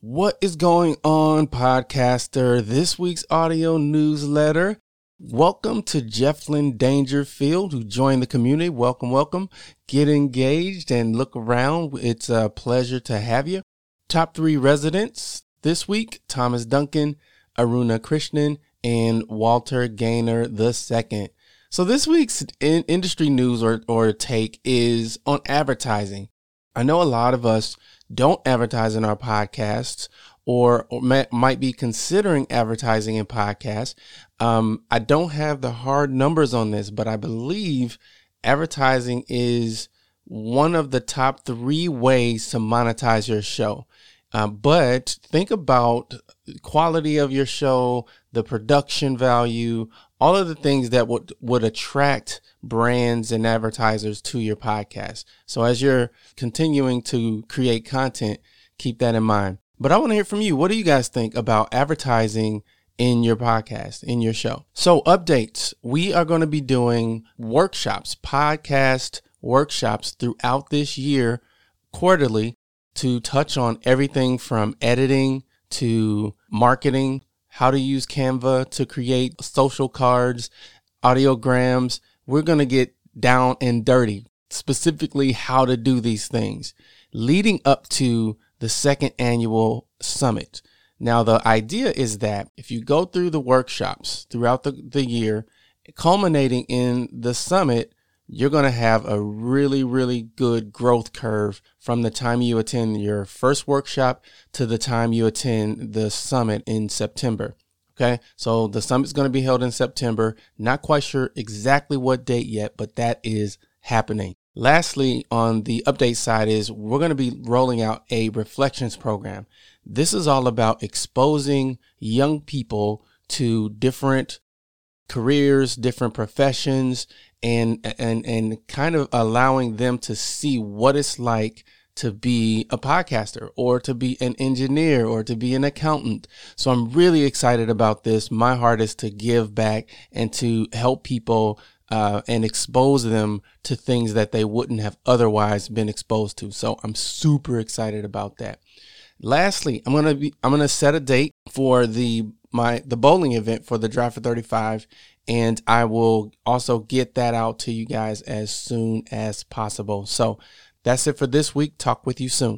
What is going on, podcaster? This week's audio newsletter. Welcome to Jefflyn Dangerfield, who joined the community. Welcome, welcome. Get engaged and look around. It's a pleasure to have you. Top three residents this week Thomas Duncan, Aruna Krishnan, and Walter Gainer II. So, this week's in- industry news or, or take is on advertising. I know a lot of us don't advertise in our podcasts or, or may, might be considering advertising in podcasts. Um, I don't have the hard numbers on this, but I believe advertising is one of the top three ways to monetize your show. Uh, but think about quality of your show, the production value, all of the things that would would attract brands and advertisers to your podcast. So as you're continuing to create content, keep that in mind. But I want to hear from you. What do you guys think about advertising in your podcast, in your show? So updates. We are going to be doing workshops, podcast workshops throughout this year quarterly to touch on everything from editing to marketing, how to use Canva to create social cards, audiograms. We're going to get down and dirty, specifically how to do these things leading up to the second annual summit. Now, the idea is that if you go through the workshops throughout the, the year, culminating in the summit, you're going to have a really, really good growth curve from the time you attend your first workshop to the time you attend the summit in September. Okay, so the summit's going to be held in September. Not quite sure exactly what date yet, but that is happening. Lastly, on the update side, is we're going to be rolling out a reflections program. This is all about exposing young people to different careers, different professions, and and and kind of allowing them to see what it's like to be a podcaster or to be an engineer or to be an accountant. So I'm really excited about this. My heart is to give back and to help people uh, and expose them to things that they wouldn't have otherwise been exposed to. So I'm super excited about that. Lastly, I'm gonna be I'm gonna set a date for the my the bowling event for the Drive for 35 and I will also get that out to you guys as soon as possible. So that's it for this week. Talk with you soon.